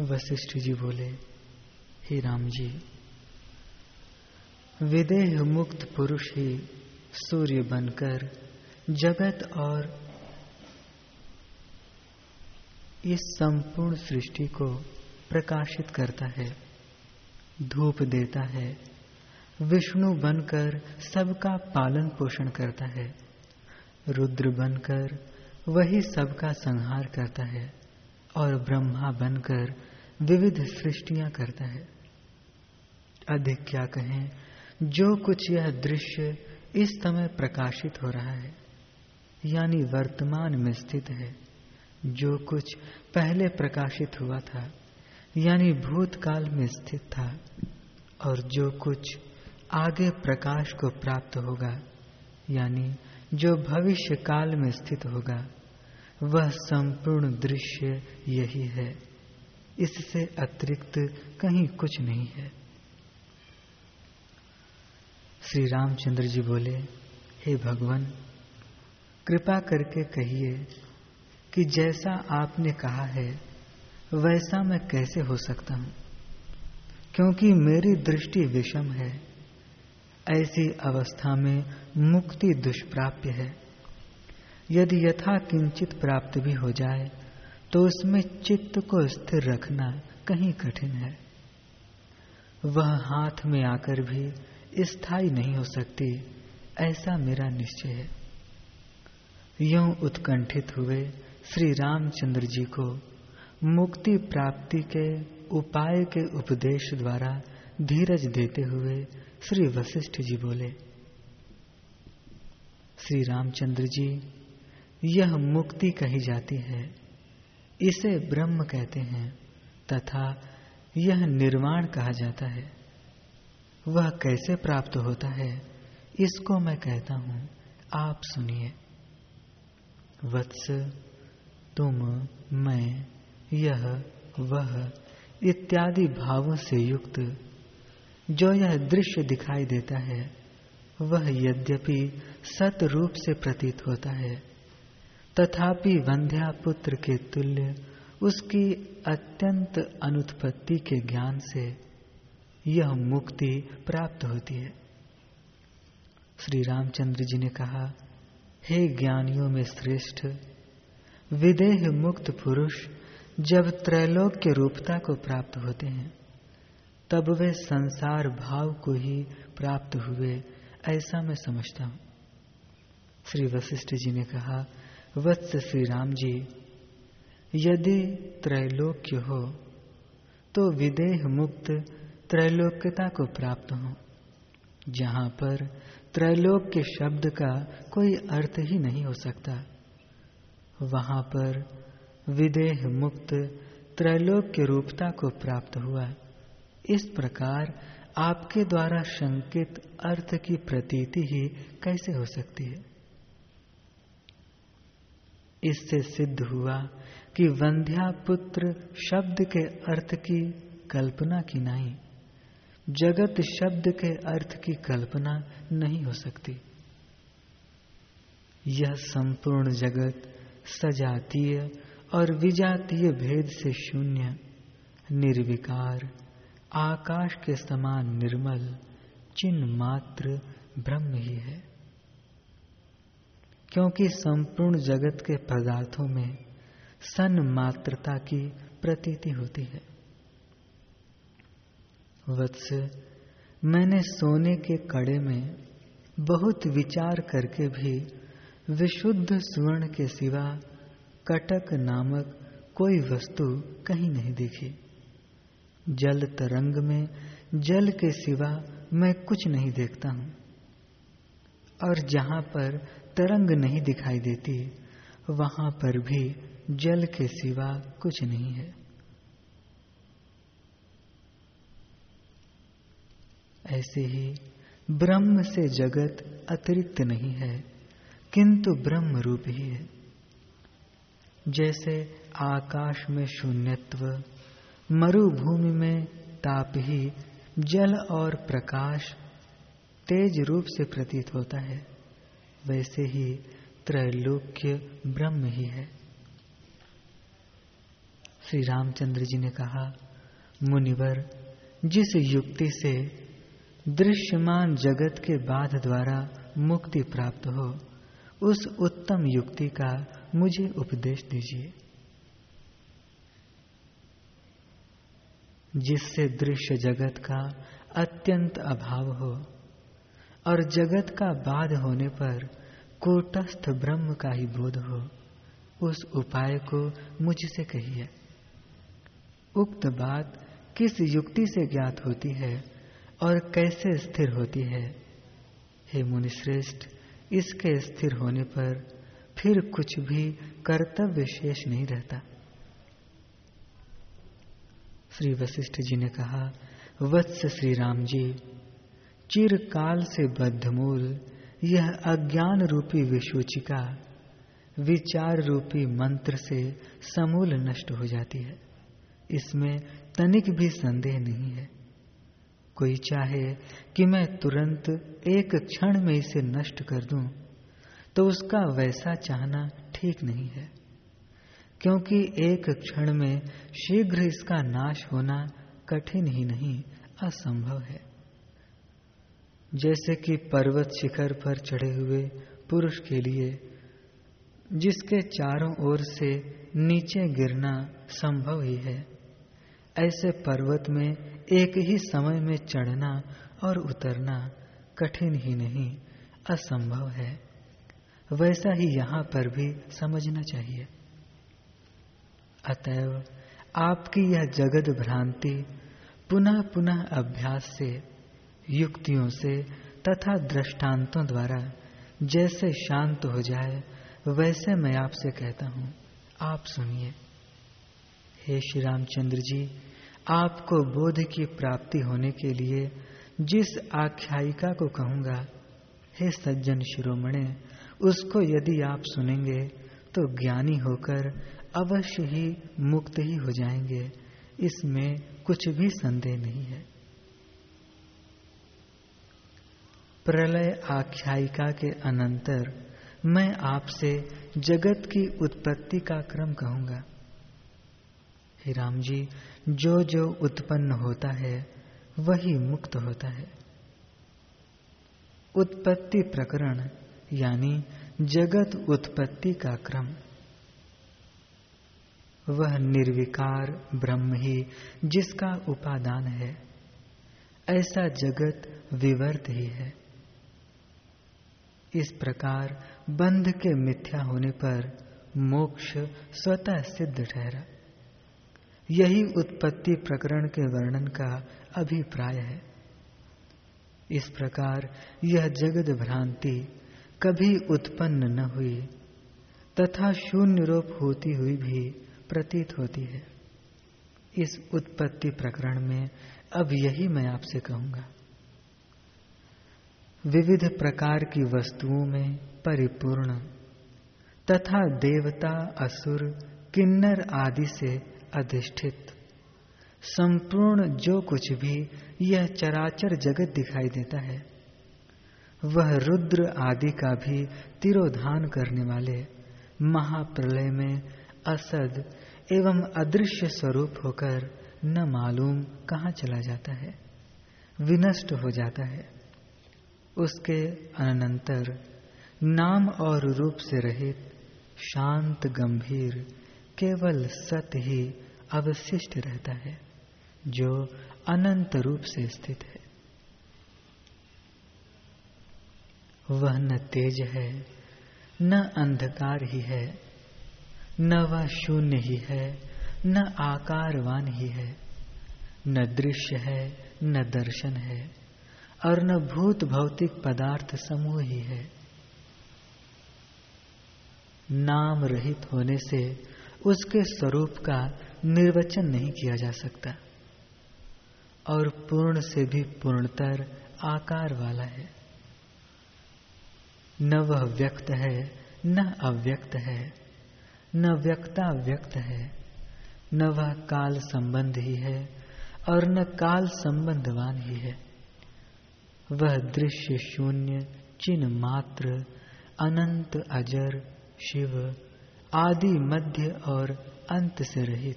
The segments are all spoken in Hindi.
वशिष्ठ जी बोले, हे राम जी, विदेह मुक्त पुरुष ही सूर्य बनकर जगत और इस संपूर्ण सृष्टि को प्रकाशित करता है, धूप देता है, विष्णु बनकर सबका पालन पोषण करता है, रुद्र बनकर वही सबका संहार करता है और ब्रह्मा बनकर विविध सृष्टियाँ करता है। अधिक क्या कहें, जो कुछ यह दृश्य इस समय प्रकाशित हो रहा है, यानी वर्तमान में स्थित है, जो कुछ पहले प्रकाशित हुआ था, यानी भूतकाल में स्थित था, और जो कुछ आगे प्रकाश को प्राप्त होगा, यानी जो भविष्य काल में स्थित होगा, वह संपूर्ण दृश्य यही है। इससे अतिरिक्त कहीं कुछ नहीं है। श्री रामचंद्र जी बोले, हे भगवान, कृपा करके कहिए कि जैसा आपने कहा है, वैसा मैं कैसे हो सकता हूँ? क्योंकि मेरी दृष्टि विषम है। ऐसी अवस्था में मुक्ति दुष्प्राप्य है। यदि यथा किंचित प्राप्त भी हो जाए तो उसमें चित्त को स्थिर रखना कहीं कठिन है। वह हाथ में आकर भी स्थायी नहीं हो सकती, ऐसा मेरा निश्चय है। यूँ उत्कंठित हुए श्री रामचंद्र जी को मुक्ति प्राप्ति के उपाय के उपदेश द्वारा धीरज देते हुए श्री वशिष्ठ जी बोले, श्री रामचंद्र जी, यह मुक्ति कही जाती है। इसे ब्रह्म कहते हैं, तथा यह निर्वाण कहा जाता है। वह कैसे प्राप्त होता है, इसको मैं कहता हूँ, आप सुनिए। वत्स, तुम, मैं, यह, वह इत्यादि भावों से युक्त, जो यह दृश्य दिखाई देता है, वह यद्यपि सत रूप से प्रतीत होता है। तथापि वंध्या पुत्र के तुल्य, उसकी अत्यंत अनुत्पत्ति के ज्ञान से यह मुक्ति प्राप्त होती है। श्री रामचंद्र जी ने कहा, हे ज्ञानियों में श्रेष्ठ, विदेह मुक्त पुरुष जब त्रैलोक्य रूपता को प्राप्त होते हैं, तब वे संसार भाव को ही प्राप्त हुए, ऐसा मैं समझता हूँ। श्री वशिष्ठ जी ने कहा वत्स श्री राम जी, यदि त्रैलोक्य हो तो विदेह मुक्त त्रैलोक्यता को प्राप्त हो। जहाँ पर त्रैलोक्य शब्द का कोई अर्थ ही नहीं हो सकता, वहाँ पर विदेह मुक्त त्रैलोक्य रूपता को प्राप्त हुआ। इस प्रकार आपके द्वारा शंकित अर्थ की प्रतीति ही कैसे हो सकती है? इससे सिद्ध हुआ कि वंध्या पुत्र शब्द के अर्थ की कल्पना की नहीं। जगत शब्द के अर्थ की कल्पना नहीं हो सकती। यह संपूर्ण जगत सजातीय और विजातीय भेद से शून्य, निर्विकार, आकाश के समान निर्मल, चिन्ह मात्र ब्रह्म ही है। क्योंकि संपूर्ण जगत के पदार्थों में सन मात्रता की प्रतीति होती है। वत्स, मैंने सोने के कड़े में बहुत विचार करके भी विशुद्ध स्वर्ण के सिवा कटक नामक कोई वस्तु कहीं नहीं देखी। जल तरंग में जल के सिवा मैं कुछ नहीं देखता हूँ। और जहाँ पर तरंग नहीं दिखाई देती, वहाँ पर भी जल के सिवा कुछ नहीं है। ऐसे ही ब्रह्म से जगत अतिरिक्त नहीं है, किंतु ब्रह्म रूप ही है। जैसे आकाश में शून्यत्व, मरुभूमि में ताप ही जल और प्रकाश तेज रूप से प्रतीत होता है। वैसे ही त्रैलोक्य ब्रह्म ही है। श्री रामचंद्र जी ने कहा, मुनिवर, जिस युक्ति से दृश्यमान जगत के बाध द्वारा मुक्ति प्राप्त हो, उस उत्तम युक्ति का मुझे उपदेश दीजिए। जिससे दृश्य जगत का अत्यंत अभाव हो और जगत का बाध होने पर कोटस्थ ब्रह्म का ही बोध हो। उस उपाय को मुझसे कहिए। उक्त बात किस युक्ति से ज्ञात होती है और कैसे स्थिर होती है? हे मुनिश्रेष्ठ, इसके स्थिर होने पर फिर कुछ भी कर्तव्य शेष नहीं रहता। श्री वशिष्ठ जी ने कहा, वत्स श्री राम जी चिरकाल से बद्धमूल यह अज्ञान रूपी विशोचिका विचार रूपी मंत्र से समूल नष्ट हो जाती है। इसमें तनिक भी संदेह नहीं है। कोई चाहे कि मैं तुरंत एक क्षण में इसे नष्ट कर दूँ, तो उसका वैसा चाहना ठीक नहीं है। क्योंकि एक क्षण में शीघ्र इसका नाश होना कठिन ही नहीं असंभव है। जैसे कि पर्वत शिखर पर चढ़े हुए पुरुष के लिए, जिसके चारों ओर से नीचे गिरना संभव ही है। ऐसे पर्वत में एक ही समय में चढ़ना और उतरना कठिन ही नहीं, असंभव है। वैसा ही यहाँ पर भी समझना चाहिए। अतएव आपकी यह जगत भ्रांति पुनः पुनः अभ्यास से युक्तियों से तथा दृष्टांतों द्वारा जैसे शांत हो जाए, वैसे मैं आपसे कहता हूँ, आप सुनिए। हे श्री रामचंद्र जी, आपको बोध की प्राप्ति होने के लिए जिस आख्यायिका को कहूँगा, हे सज्जन शिरोमणे, उसको यदि आप सुनेंगे तो ज्ञानी होकर अवश्य ही मुक्त ही हो जाएँगे, इसमें कुछ भी संदेह नहीं है। प्रलय आख्यायिका के अनंतर मैं आपसे जगत की उत्पत्ति का क्रम कहूँगा। हे राम जी जो जो उत्पन्न होता है, वही मुक्त होता है। उत्पत्ति प्रकरण, यानी जगत उत्पत्ति का क्रम। वह निर्विकार ब्रह्म ही जिसका उपादान है, ऐसा जगत विवर्त ही है। इस प्रकार बंध के मिथ्या होने पर मोक्ष स्वतः सिद्ध ठहरा। यही उत्पत्ति प्रकरण के वर्णन का अभिप्राय है। इस प्रकार यह जगत भ्रांति कभी उत्पन्न न हुई, तथा शून्य रूप होती हुई भी प्रतीत होती है। इस उत्पत्ति प्रकरण में अब यही मैं आपसे कहूँगा। विविध प्रकार की वस्तुओं में परिपूर्ण, तथा देवता, असुर, किन्नर आदि से अधिष्ठित। संपूर्ण जो कुछ भी यह चराचर जगत दिखाई देता है, वह रुद्र आदि का भी तिरोधान करने वाले महाप्रलय में असद एवं अदृश्य स्वरूप होकर न मालूम कहाँ चला जाता है, विनष्ट हो जाता है। उसके अनंतर नाम और रूप से रहित शांत गंभीर केवल सत ही अवशिष्ट रहता है, जो अनंत रूप से स्थित है। वह न तेज है, न अंधकार ही है, न वह शून्य ही है, न आकारवान ही है, न दृश्य है, न दर्शन है। और न भूत भौतिक पदार्थ समूह ही है। नाम रहित होने से उसके स्वरूप का निर्वचन नहीं किया जा सकता और पूर्ण से भी पूर्णतर आकार वाला है। न वह व्यक्त है, न अव्यक्त है, न व्यक्ता व्यक्त है, न वह काल संबंध ही है और न काल संबंधवान ही है। वह दृश्य शून्य, चिन्ह मात्र, अनंत अजर, शिव, आदि मध्य और अंत से रहित,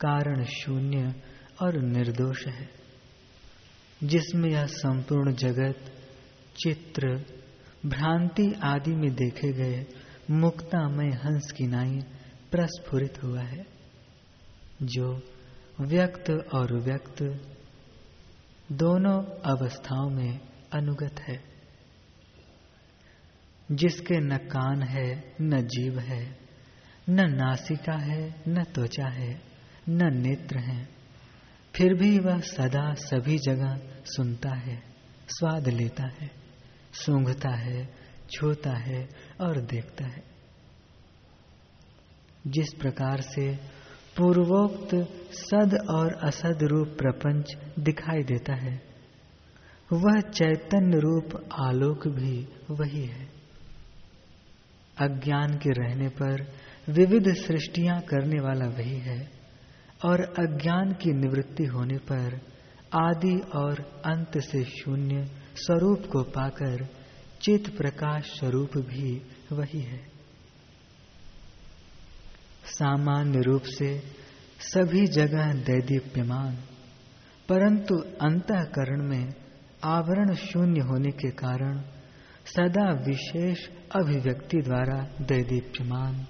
कारण शून्य और निर्दोष है। जिसमें यह संपूर्ण जगत, चित्र, भ्रांति आदि में देखे गए मुक्तामय हंस की नाई प्रस्फुरित हुआ है, जो व्यक्त और व्यक्त दोनों अवस्थाओं में अनुगत है। जिसके न कान है, न जीव है, न नासिका है, न त्वचा है, न नेत्र है, फिर भी वह सदा सभी जगह सुनता है, स्वाद लेता है, सूंघता है, छूता है और देखता है। जिस प्रकार से पूर्वोक्त सद और असद रूप प्रपंच दिखाई देता है। वह चैतन्य रूप आलोक भी वही है। अज्ञान के रहने पर विविध सृष्टियाँ करने वाला वही है और अज्ञान की निवृत्ति होने पर आदि और अंत से शून्य स्वरूप को पाकर चित प्रकाश स्वरूप भी वही है। सामान्य रूप से सभी जगह दैदीप्यमान, परंतु अंतकरण में आवरण शून्य होने के कारण सदा विशेष अभिव्यक्ति द्वारा दैदीप्यमान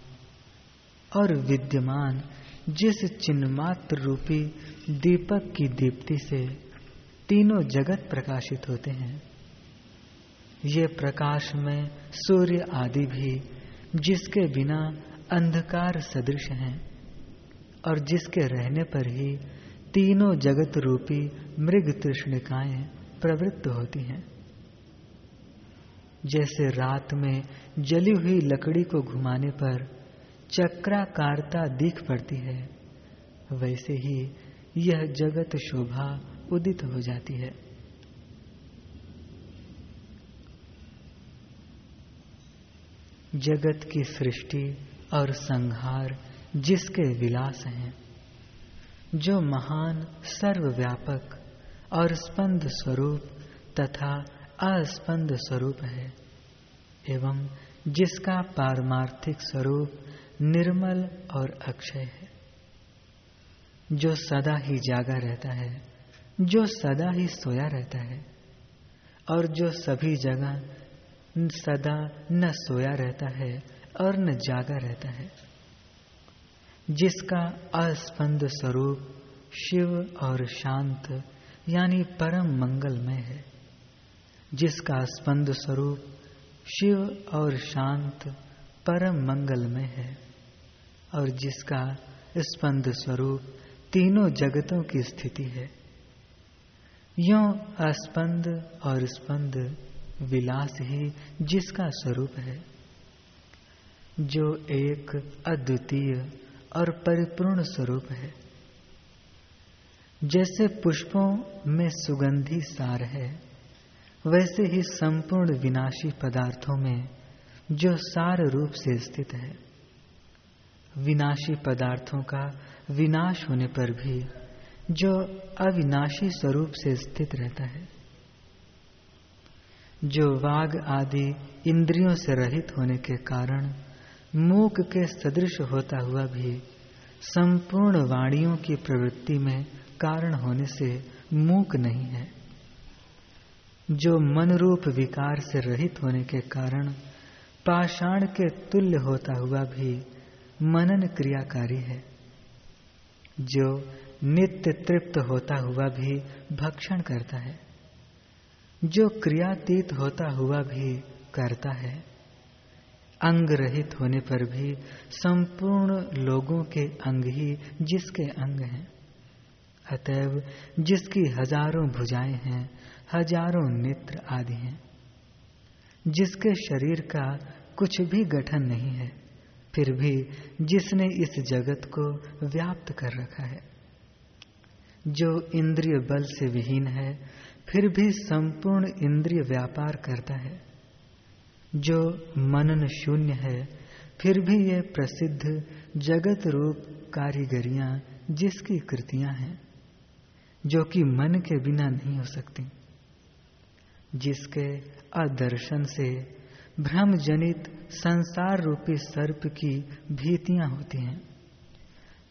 और विद्यमान जिस चिन्मात्र रूपी दीपक की दीप्ति से तीनों जगत प्रकाशित होते हैं, ये प्रकाश में सूर्य आदि भी जिसके बिना अंधकार सदृश हैं, और जिसके रहने पर ही तीनों जगत रूपी मृग तृष्णिकाएँ प्रवृत्त होती हैं। जैसे रात में जली हुई लकड़ी को घुमाने पर चक्राकारता दिख पड़ती है, वैसे ही यह जगत शोभा उदित हो जाती है। जगत की सृष्टि और संहार जिसके विलास हैं, जो महान सर्वव्यापक और स्पंद स्वरूप तथा अस्पंद स्वरूप है, एवं जिसका पारमार्थिक स्वरूप निर्मल और अक्षय है। जो सदा ही जागा रहता है, जो सदा ही सोया रहता है, और जो सभी जगह सदा न सोया रहता है न जागा रहता है, जिसका अस्पंद स्वरूप शिव और शांत, यानी परम मंगलमय है, जिसका स्पंद स्वरूप शिव और शांत परम मंगलमय है, और जिसका स्पंद स्वरूप तीनों जगतों की स्थिति है। यो अस्पंद और स्पंद विलास ही जिसका स्वरूप है। जो एक अद्वितीय और परिपूर्ण स्वरूप है। जैसे पुष्पों में सुगंधी सार है, वैसे ही संपूर्ण विनाशी पदार्थों में जो सार रूप से स्थित है। विनाशी पदार्थों का विनाश होने पर भी जो अविनाशी स्वरूप से स्थित रहता है। जो वाग आदि इंद्रियों से रहित होने के कारण मूक के सदृश होता हुआ भी संपूर्ण वाणियों की प्रवृत्ति में कारण होने से मूक नहीं है। जो मन रूप विकार से रहित होने के कारण पाषाण के तुल्य होता हुआ भी मनन क्रियाकारी है। जो नित्य तृप्त होता हुआ भी भक्षण करता है। जो क्रियातीत होता हुआ भी करता है। अंग रहित होने पर भी संपूर्ण लोगों के अंग ही जिसके अंग हैं। अतएव जिसकी हज़ारों भुजाएँ हैं, हज़ारों नेत्र आदि हैं। जिसके शरीर का कुछ भी गठन नहीं है, फिर भी जिसने इस जगत को व्याप्त कर रखा है। जो इंद्रिय बल से विहीन है, फिर भी संपूर्ण इंद्रिय व्यापार करता है। जो मनन शून्य है, फिर भी ये प्रसिद्ध जगत रूप कारीगरियाँ जिसकी कृतियाँ हैं, जो कि मन के बिना नहीं हो सकती, जिसके अदर्शन से भ्रम जनित संसार रूपी सर्प की भीतियाँ होती हैं,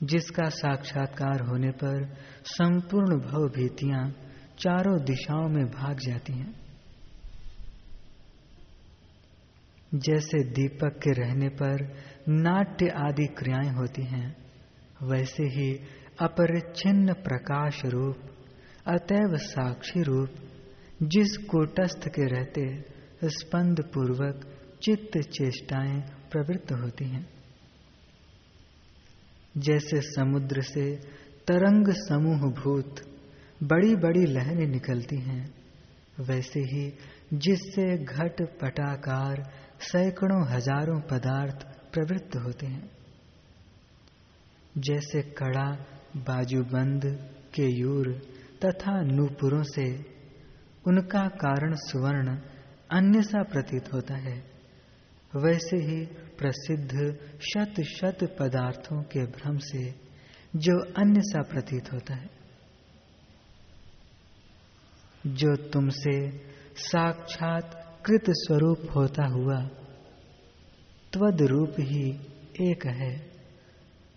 जिसका साक्षात्कार होने पर संपूर्ण भव भीतियाँ चारों दिशाओं में भाग जाती हैं। जैसे दीपक के रहने पर नाट्य आदि क्रियाएँ होती हैं, वैसे ही अपरिच्छिन्न प्रकाश रूप अतैव साक्षी रूप, जिस कूटस्थ के रहते स्पंद पूर्वक चित्त चेष्टाएँ प्रवृत्त होती हैं। जैसे समुद्र से तरंग समूह भूत बड़ी बड़ी लहरें निकलती हैं, वैसे ही जिससे घट पटाकार सैकड़ों हज़ारों पदार्थ प्रवृत्त होते हैं। जैसे कड़ा, बाजूबंद, केयूर तथा नूपुरों से उनका कारण सुवर्ण अन्य सा प्रतीत होता है। वैसे ही प्रसिद्ध शत शत पदार्थों के भ्रम से जो अन्य सा प्रतीत होता है। जो तुमसे साक्षात कृत स्वरूप होता हुआ त्वद रूप ही एक है।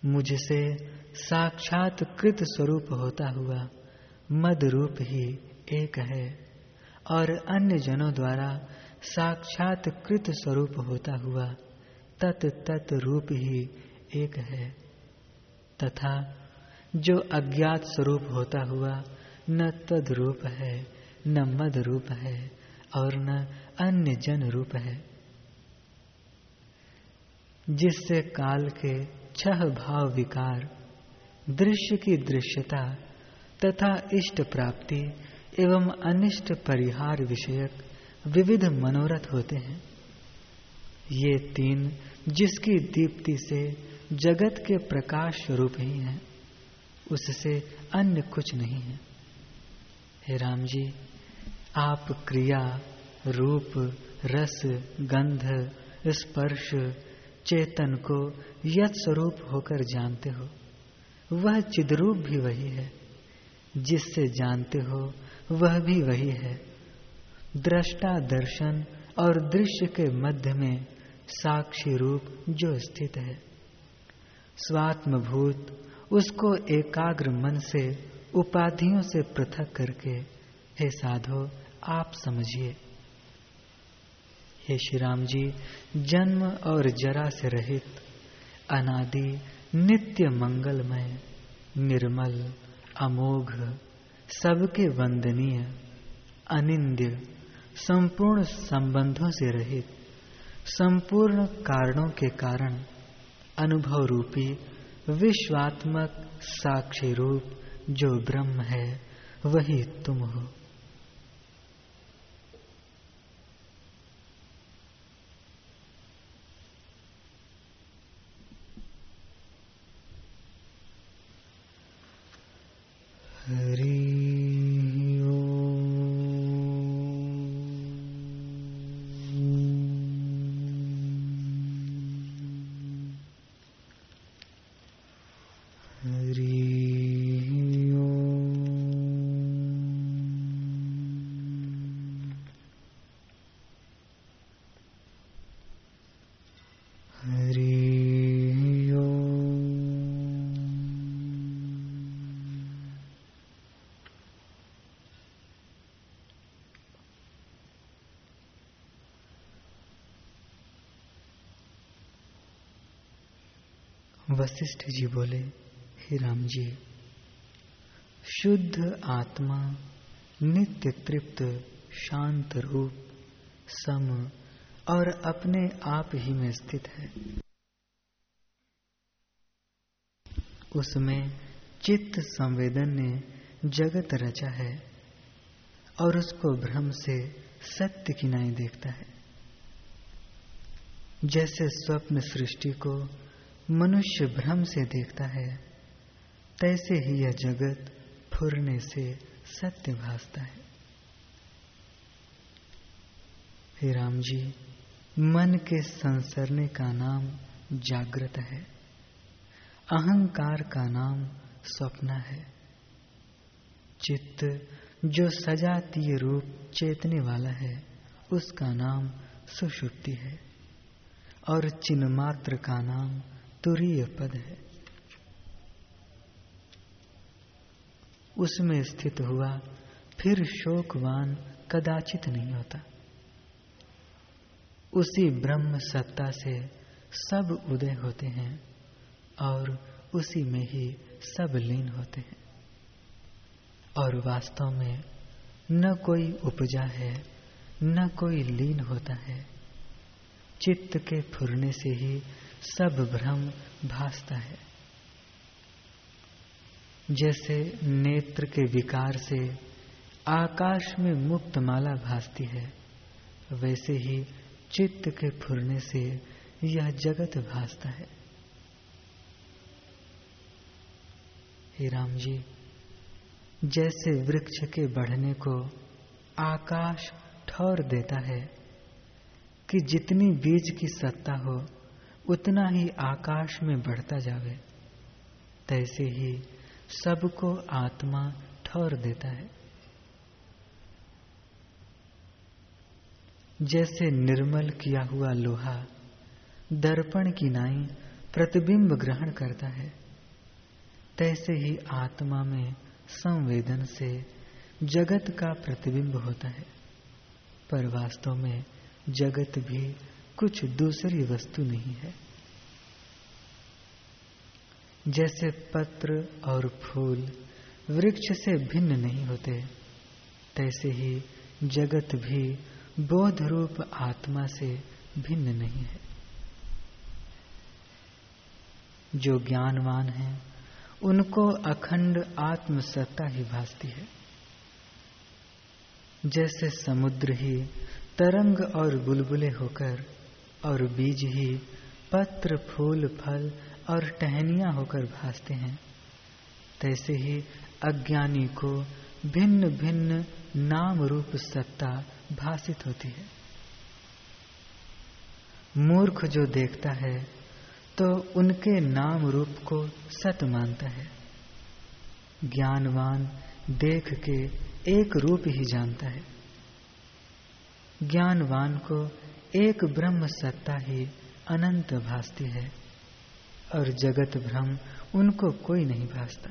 मुझसे साक्षात कृत स्वरूप होता हुआ मद रूप ही एक है और अन्य जनों द्वारा साक्षात कृत स्वरूप होता हुआ तत् तत् रूप ही एक है। तथा जो अज्ञात स्वरूप होता हुआ न तद रूप है, न मद रूप है और न अन्य जन रूप है, जिससे काल के छह भाव विकार, दृश्य की दृश्यता तथा इष्ट प्राप्ति एवं अनिष्ट परिहार विषयक विविध मनोरथ होते हैं। ये तीन जिसकी दीप्ति से जगत के प्रकाश रूप ही हैं, उससे अन्य कुछ नहीं है। हे राम जी, आप क्रिया रूप, रस, गंध, स्पर्श, चेतन को यत स्वरूप होकर जानते हो। वह चिद्रूप भी वही है। जिससे जानते हो, वह भी वही है। दृष्टा दर्शन और दृश्य के मध्य में साक्षी रूप जो स्थित है। स्वात्मभूत उसको एकाग्र मन से, उपाधियों से पृथक करके, हे साधो, आप समझिए। हे श्री राम जी जन्म और जरा से रहित, अनादि नित्य मंगलमय, निर्मल, अमोघ, सबके वंदनीय, अनिंद्य, संपूर्ण संबंधों से रहित, संपूर्ण कारणों के कारण, अनुभव रूपी, विश्वात्मक साक्षी रूप, जो ब्रह्म है, वही तुम हो। हरे वशिष्ठ जी बोले, हे राम जी, शुद्ध आत्मा, नित्य तृप्त, शांत रूप, सम और अपने आप ही में स्थित है। उसमें चित्त संवेदन ने जगत रचा है और उसको भ्रम से सत्य की नाई देखता है। जैसे स्वप्न सृष्टि को मनुष्य भ्रम से देखता है, तैसे ही यह जगत फुरने से सत्य भासता है। हे राम जी, मन के संसरने का नाम जागृत है, अहंकार का नाम स्वप्न है। चित्त जो सजातीय रूप चेतने वाला है, उसका नाम सुषुप्ति है, और चिन्मात्र का नाम तुरीय पद है। उसमें स्थित हुआ, फिर शोकवान कदाचित नहीं होता। उसी ब्रह्म सत्ता से सब उदय होते हैं और उसी में ही सब लीन होते हैं। और वास्तव में न कोई उपजा है, न कोई लीन होता है। चित्त के फुरने से ही सब भ्रम भासता है। जैसे नेत्र के विकार से आकाश में मुक्त माला भासती है, वैसे ही चित्त के फुरने से यह जगत भासता है। हे राम जी, जैसे वृक्ष के बढ़ने को आकाश ठौर देता है कि जितनी बीज की सत्ता हो उतना ही आकाश में बढ़ता जावे, तैसे ही सबको आत्मा ठौर देता है। जैसे निर्मल किया हुआ लोहा दर्पण की नाई प्रतिबिंब ग्रहण करता है, तैसे ही आत्मा में संवेदन से जगत का प्रतिबिंब होता है। पर वास्तव में जगत भी कुछ दूसरी वस्तु नहीं है। जैसे पत्र और फूल वृक्ष से भिन्न नहीं होते, तैसे ही जगत भी बोध रूप आत्मा से भिन्न नहीं है। जो ज्ञानवान है, उनको अखंड आत्मसत्ता ही भासती है। जैसे समुद्र ही तरंग और बुलबुले होकर और बीज ही पत्र, फूल, फल और टहनिया होकर भासते हैं। तैसे ही अज्ञानी को भिन्न भिन्न नाम रूप सत्ता भाषित होती है। मूर्ख जो देखता है तो उनके नाम रूप को सत मानता है। ज्ञानवान देख के एक रूप ही जानता है। ज्ञानवान को एक ब्रह्म सत्ता ही अनंत भासती है, और जगत भ्रम उनको कोई नहीं भासता।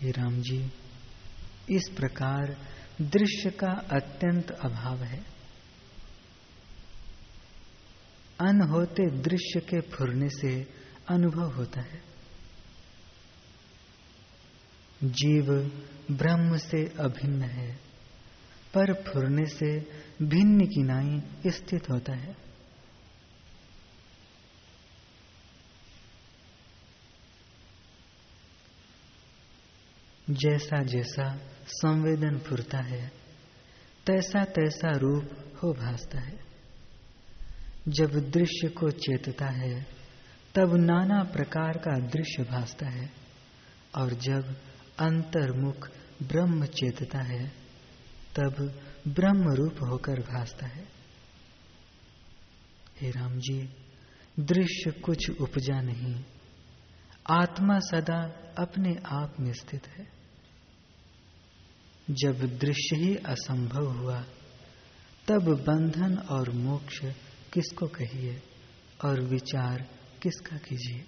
हे राम जी, इस प्रकार दृश्य का अत्यंत अभाव है। अन होते दृश्य के फुरने से अनुभव होता है। जीव ब्रह्म से अभिन्न है, पर फुरने से भिन्न किनाई स्थित होता है। जैसा जैसा संवेदन फुरता है, तैसा तैसा रूप हो भासता है। जब दृश्य को चेतता है, तब नाना प्रकार का दृश्य भासता है, और जब अंतर्मुख ब्रह्म चेतता है, तब ब्रह्म रूप होकर भासता है। हे राम जी, दृश्य कुछ उपजा नहीं, आत्मा सदा अपने आप में स्थित है। जब दृश्य ही असंभव हुआ, तब बंधन और मोक्ष किसको कहिए और विचार किसका कीजिए?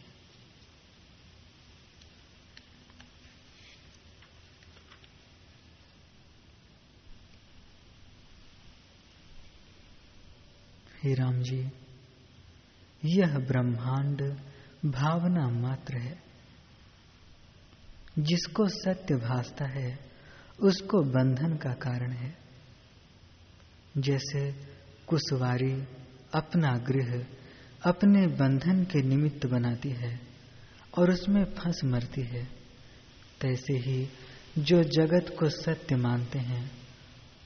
हे राम जी, यह ब्रह्मांड भावना मात्र है। जिसको सत्य भासता है, उसको बंधन का कारण है। जैसे कुशवारी अपना गृह अपने बंधन के निमित्त बनाती है और उसमें फंस मरती है, तैसे ही जो जगत को सत्य मानते हैं,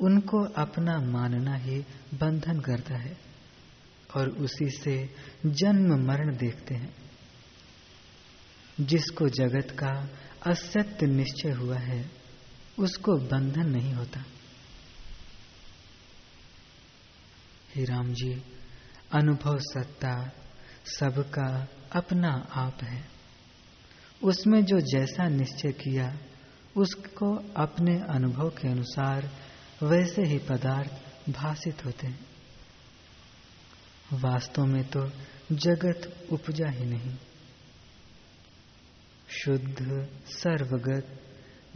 उनको अपना मानना ही बंधन करता है। और उसी से जन्म मरण देखते हैं। जिसको जगत का असत्य निश्चय हुआ है, उसको बंधन नहीं होता। हे राम जी अनुभव सत्ता सबका अपना आप है। उसमें जो जैसा निश्चय किया, उसको अपने अनुभव के अनुसार वैसे ही पदार्थ भाषित होते हैं। वास्तव में तो जगत उपजा ही नहीं। शुद्ध, सर्वगत,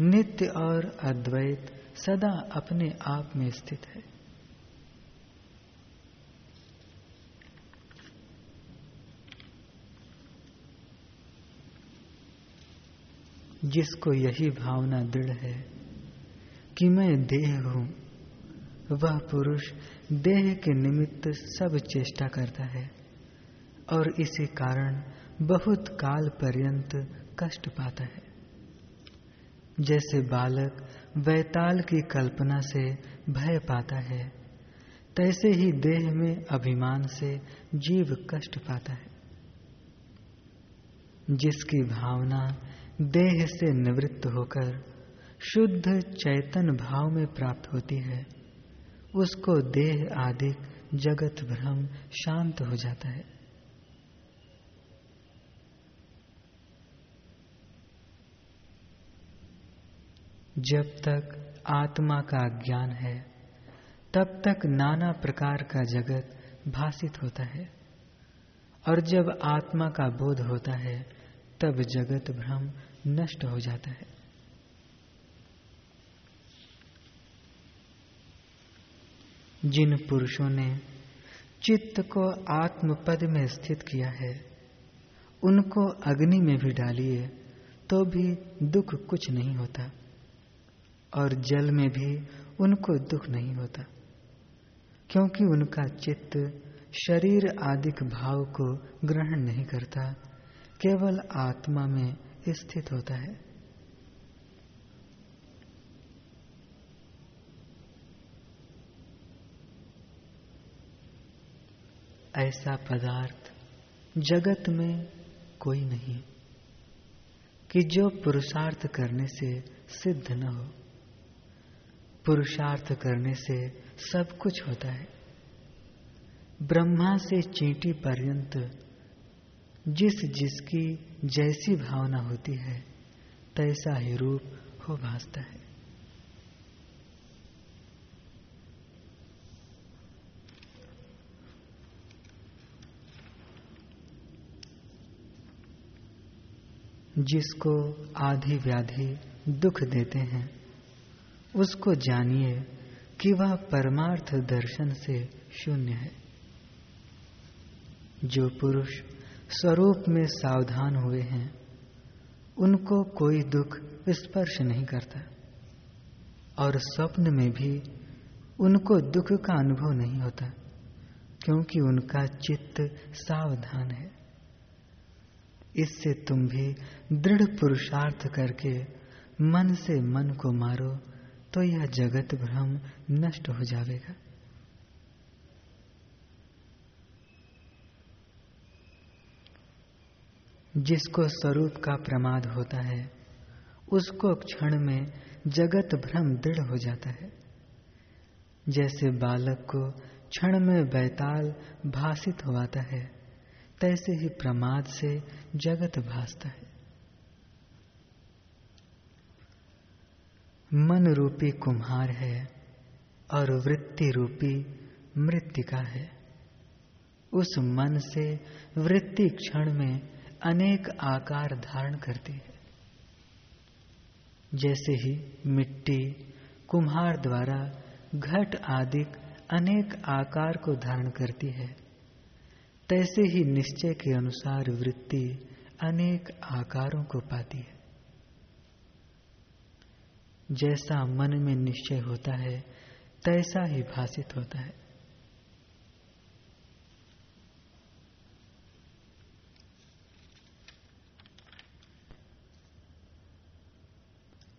नित्य और अद्वैत सदा अपने आप में स्थित है। जिसको यही भावना दृढ़ है कि मैं देह हूँ, वह पुरुष देह के निमित्त सब चेष्टा करता है और इसी कारण बहुत काल पर्यंत कष्ट पाता है। जैसे बालक वैताल की कल्पना से भय पाता है, तैसे ही देह में अभिमान से जीव कष्ट पाता है। जिसकी भावना देह से निवृत्त होकर शुद्ध चैतन भाव में प्राप्त होती है उसको देह आदि जगत भ्रम शांत हो जाता है। जब तक आत्मा का ज्ञान है, तब तक नाना प्रकार का जगत भाषित होता है। और जब आत्मा का बोध होता है, तब जगत भ्रम नष्ट हो जाता है। जिन पुरुषों ने चित्त को आत्मपद में स्थित किया है, उनको अग्नि में भी डालिए तो भी दुख कुछ नहीं होता और जल में भी उनको दुख नहीं होता, क्योंकि उनका चित्त शरीर आदिक भाव को ग्रहण नहीं करता, केवल आत्मा में स्थित होता है। ऐसा पदार्थ जगत में कोई नहीं कि जो पुरुषार्थ करने से सिद्ध न हो। पुरुषार्थ करने से सब कुछ होता है। ब्रह्मा से चींटी पर्यंत जिस जिसकी जैसी भावना होती है, तैसा ही रूप हो भासता है। जिसको आधी व्याधि दुख देते हैं, उसको जानिए कि वह परमार्थ दर्शन से शून्य है। जो पुरुष स्वरूप में सावधान हुए हैं, उनको कोई दुख स्पर्श नहीं करता, और स्वप्न में भी उनको दुख का अनुभव नहीं होता, क्योंकि उनका चित्त सावधान है। इससे तुम भी दृढ़ पुरुषार्थ करके मन से मन को मारो तो यह जगत भ्रम नष्ट हो जाएगा। जिसको स्वरूप का प्रमाद होता है, उसको क्षण में जगत भ्रम दृढ़ हो जाता है। जैसे बालक को क्षण में बैताल भाषित होता है तैसे ही प्रमाद से जगत भासता है। मन रूपी कुम्हार है और वृत्ति रूपी मृतिका है। उस मन से वृत्ति क्षण में अनेक आकार धारण करती है। जैसे ही मिट्टी, कुम्हार द्वारा घट आदि अनेक आकार को धारण करती है तैसे ही निश्चय के अनुसार वृत्ति अनेक आकारों को पाती है। जैसा मन में निश्चय होता है, तैसा ही भाषित होता है।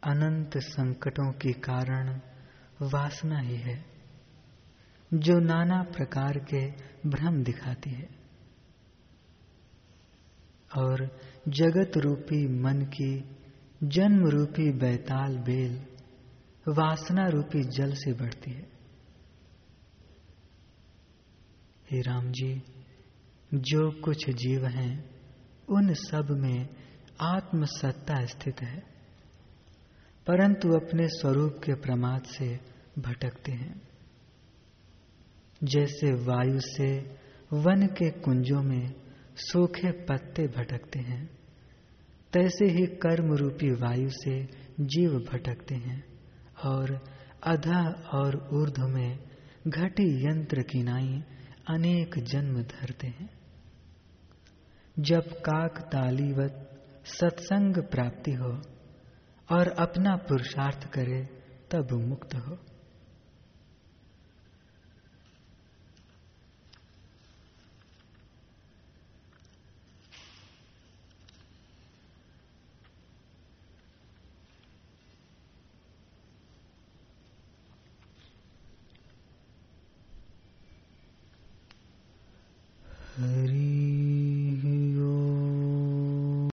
अनंत संकटों के कारण वासना ही है। जो नाना प्रकार के भ्रम दिखाती है। और जगत रूपी मन की, जन्म रूपी बैताल बेल, वासना रूपी जल से बढ़ती है। हे राम जी, जो कुछ जीव हैं, उन सब में आत्मसत्ता स्थित है, परंतु अपने स्वरूप के प्रमाद से भटकते हैं। जैसे वायु से वन के कुंजों में सूखे पत्ते भटकते हैं, तैसे ही कर्म रूपी वायु से जीव भटकते हैं और अधा और ऊर्ध में घटी यंत्र की नाई अनेक जन्म धरते हैं। जब काक तालीवत सत्संग प्राप्ति हो और अपना पुरुषार्थ करे, तब मुक्त हो।